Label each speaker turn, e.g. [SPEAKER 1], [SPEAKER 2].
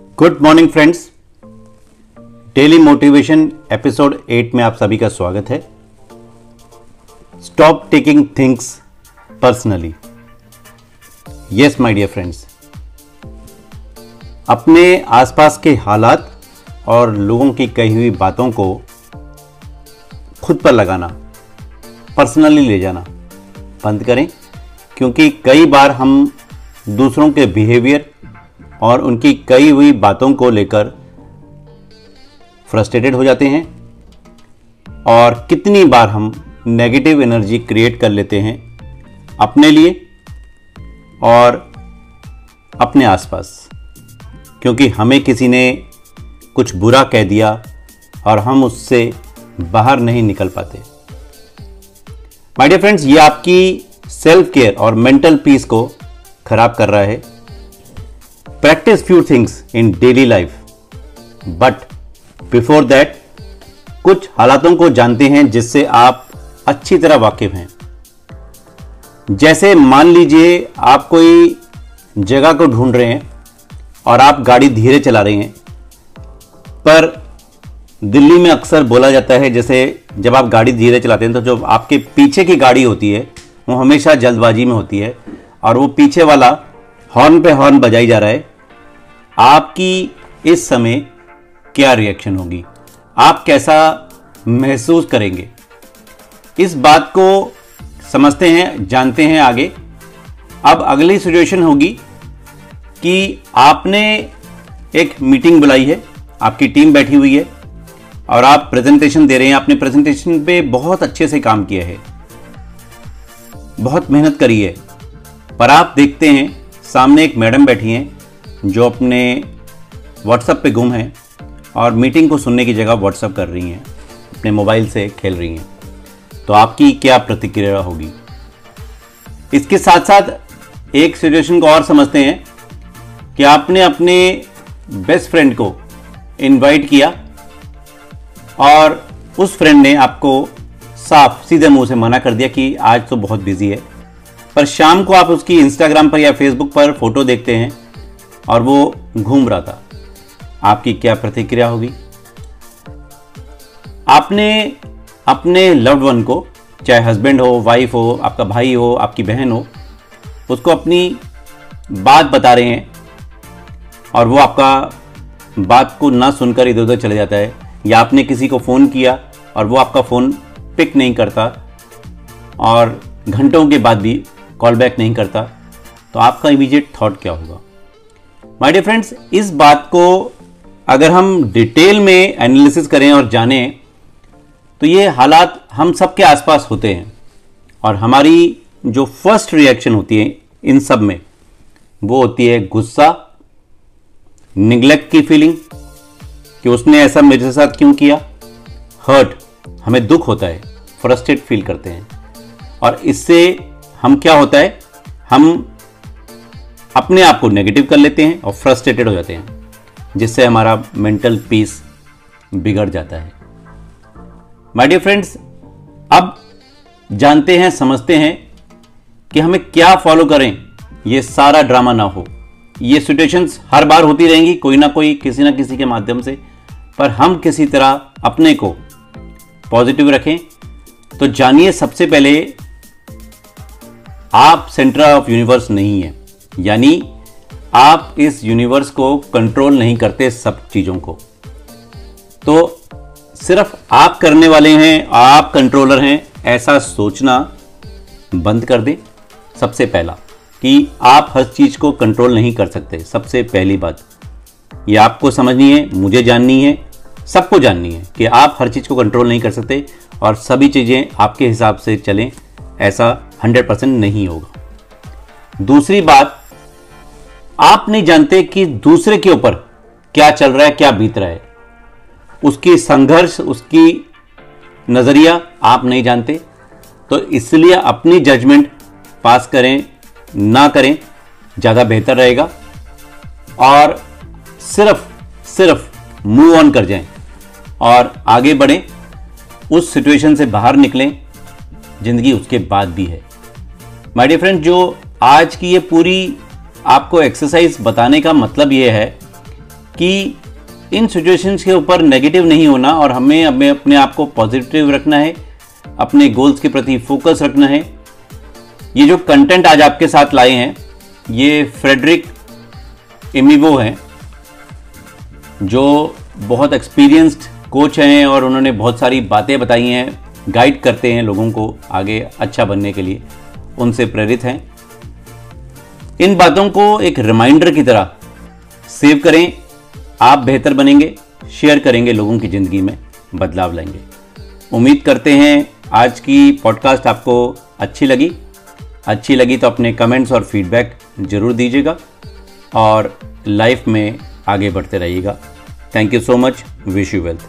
[SPEAKER 1] Good morning friends daily motivation episode 8 में आप सभी का स्वागत है। Stop taking things personally yes my dear friends अपने आसपास के हालात और लोगों की कही हुई बातों को खुद पर लगाना पर्सनली ले जाना बंद करें, क्योंकि कई बार हम दूसरों के बिहेवियर और उनकी कई हुई बातों को लेकर फ्रस्ट्रेटेड हो जाते हैं। और कितनी बार हम नेगेटिव एनर्जी क्रिएट कर लेते हैं अपने लिए और अपने आसपास। क्योंकि हमें किसी ने कुछ बुरा कह दिया और हम उससे बाहर नहीं निकल पाते। माय डियर फ्रेंड्स ये आपकी सेल्फ केयर और मेंटल पीस को खराब कर रहा है। Practice few things in daily life but before that कुछ हालातों को जानते हैं जिससे आप अच्छी तरह वाकिफ हैं। जैसे मान लीजिए आप कोई जगह को ढूंढ रहे हैं और आप गाड़ी धीरे चला रहे हैं, पर दिल्ली में अक्सर बोला जाता है जैसे जब आप गाड़ी धीरे चलाते हैं तो जो आपके पीछे की गाड़ी होती है, वो हमेशा जल्दबाजी में होती है और वो पीछे वाला हॉर्न पे हॉर्न बजाई जा रहा है। आपकी इस समय क्या रिएक्शन होगी? आप कैसा महसूस करेंगे? इस बात को समझते हैं, जानते हैं आगे। अब अगली सिचुएशन होगी कि आपने एक मीटिंग बुलाई है, आपकी टीम बैठी हुई है, और आप प्रेजेंटेशन दे रहे हैं। आपने प्रेजेंटेशन पे बहुत अच्छे से काम किया है। बहुत मेहनत करी है। पर आप देखते हैं, सामने एक मैडम बैठी हैं जो अपने व्हाट्सएप पे गुम हैं और मीटिंग को सुनने की जगह व्हाट्सएप कर रही हैं, अपने मोबाइल से खेल रही हैं तो आपकी क्या प्रतिक्रिया होगी? इसके साथ साथ एक सिचुएशन को और समझते हैं कि आपने अपने बेस्ट फ्रेंड को इनवाइट किया और उस फ्रेंड ने आपको साफ़, सीधे मुँह से मना कर दिया कि आज तो बहुत बिज़ी है। पर शाम को आप उसकी इंस्टाग्राम पर या फेसबुक पर फ़ोटो देखते हैं और वो घूम रहा था। आपकी क्या प्रतिक्रिया होगी? आपने अपने लव्ड वन को, चाहे हस्बैंड हो वाइफ हो, आपका भाई हो, आपकी बहन हो, उसको अपनी बात बता रहे हैं और वो आपका बात को ना सुनकर इधर उधर चले जाता है, या आपने किसी को फ़ोन किया और वो आपका फ़ोन पिक नहीं करता और घंटों के बाद भी कॉल बैक नहीं करता तो आपका इमीडिएट थॉट क्या होगा? माय डियर फ्रेंड्स इस बात को अगर हम डिटेल में एनालिसिस करें और जानें तो ये हालात हम सबके आसपास होते हैं। और हमारी जो फ़र्स्ट रिएक्शन होती है, इन सब में, वो होती है गुस्सा निग्लेक्ट की फीलिंग कि उसने ऐसा मेरे साथ क्यों किया? हर्ट हमें दुख होता है फ्रस्ट्रेट फील करते हैं। और इससे हम क्या होता है? हम अपने आप को नेगेटिव कर लेते हैं और फ्रस्ट्रेटेड हो जाते हैं, जिससे हमारा मेंटल पीस बिगड़ जाता है। माय डियर फ्रेंड्स अब जानते हैं, समझते हैं कि हमें क्या फॉलो करें, ये सारा ड्रामा ना हो। ये सिचुएशंस हर बार होती रहेंगी, कोई ना कोई, किसी ना किसी के माध्यम से। पर हम किसी तरह अपने को पॉजिटिव रखें तो जानिए सबसे पहले आप सेंटर ऑफ़ यूनिवर्स नहीं है। यानी आप इस यूनिवर्स को कंट्रोल नहीं करते सब चीज़ों को। तो सिर्फ़ आप करने वाले हैं, आप कंट्रोलर हैं, ऐसा सोचना बंद कर दें। सबसे पहला कि आप हर चीज़ को कंट्रोल नहीं कर सकते, सबसे पहली बात। ये आपको समझनी है, मुझे जाननी है, सबको जाननी है कि आप हर चीज़ को कंट्रोल नहीं कर सकते और सभी चीज़ें आपके हिसाब से चलें, ऐसा 100 परसेंट नहीं होगा। दूसरी बात आप नहीं जानते कि दूसरे के ऊपर क्या चल रहा है, क्या बीत रहा है। उसकी संघर्ष, उसकी नज़रिया आप नहीं जानते। तो इसलिए अपनी जजमेंट पास करें, ना करें, ज़्यादा बेहतर रहेगा। और सिर्फ़ सिर्फ़ मूव ऑन कर जाएँ। और आगे बढ़ें, उस सिचुएशन से बाहर निकलें, ज़िंदगी उसके बाद भी है। माय डियर फ्रेंड जो आज की ये पूरी आपको एक्सरसाइज बताने का मतलब ये है कि इन सिचुएशंस के ऊपर नेगेटिव नहीं होना और हमें हमें अपने आप को पॉजिटिव रखना है, अपने गोल्स के प्रति फोकस रखना है। ये जो कंटेंट आज आपके साथ लाए हैं, ये फ्रेडरिक एमिवो हैं, जो बहुत एक्सपीरियंस्ड कोच हैं और उन्होंने बहुत सारी बातें बताई हैं गाइड करते हैं लोगों को आगे अच्छा बनने के लिए, उनसे प्रेरित हैं। इन बातों को एक रिमाइंडर की तरह सेव करें। आप बेहतर बनेंगे शेयर करेंगे लोगों की ज़िंदगी में बदलाव लाएँगे। उम्मीद करते हैं आज की पॉडकास्ट आपको अच्छी लगी। अच्छी लगी तो अपने कमेंट्स और फीडबैक ज़रूर दीजिएगा और लाइफ में आगे बढ़ते रहिएगा। Thank you so much wish you wealth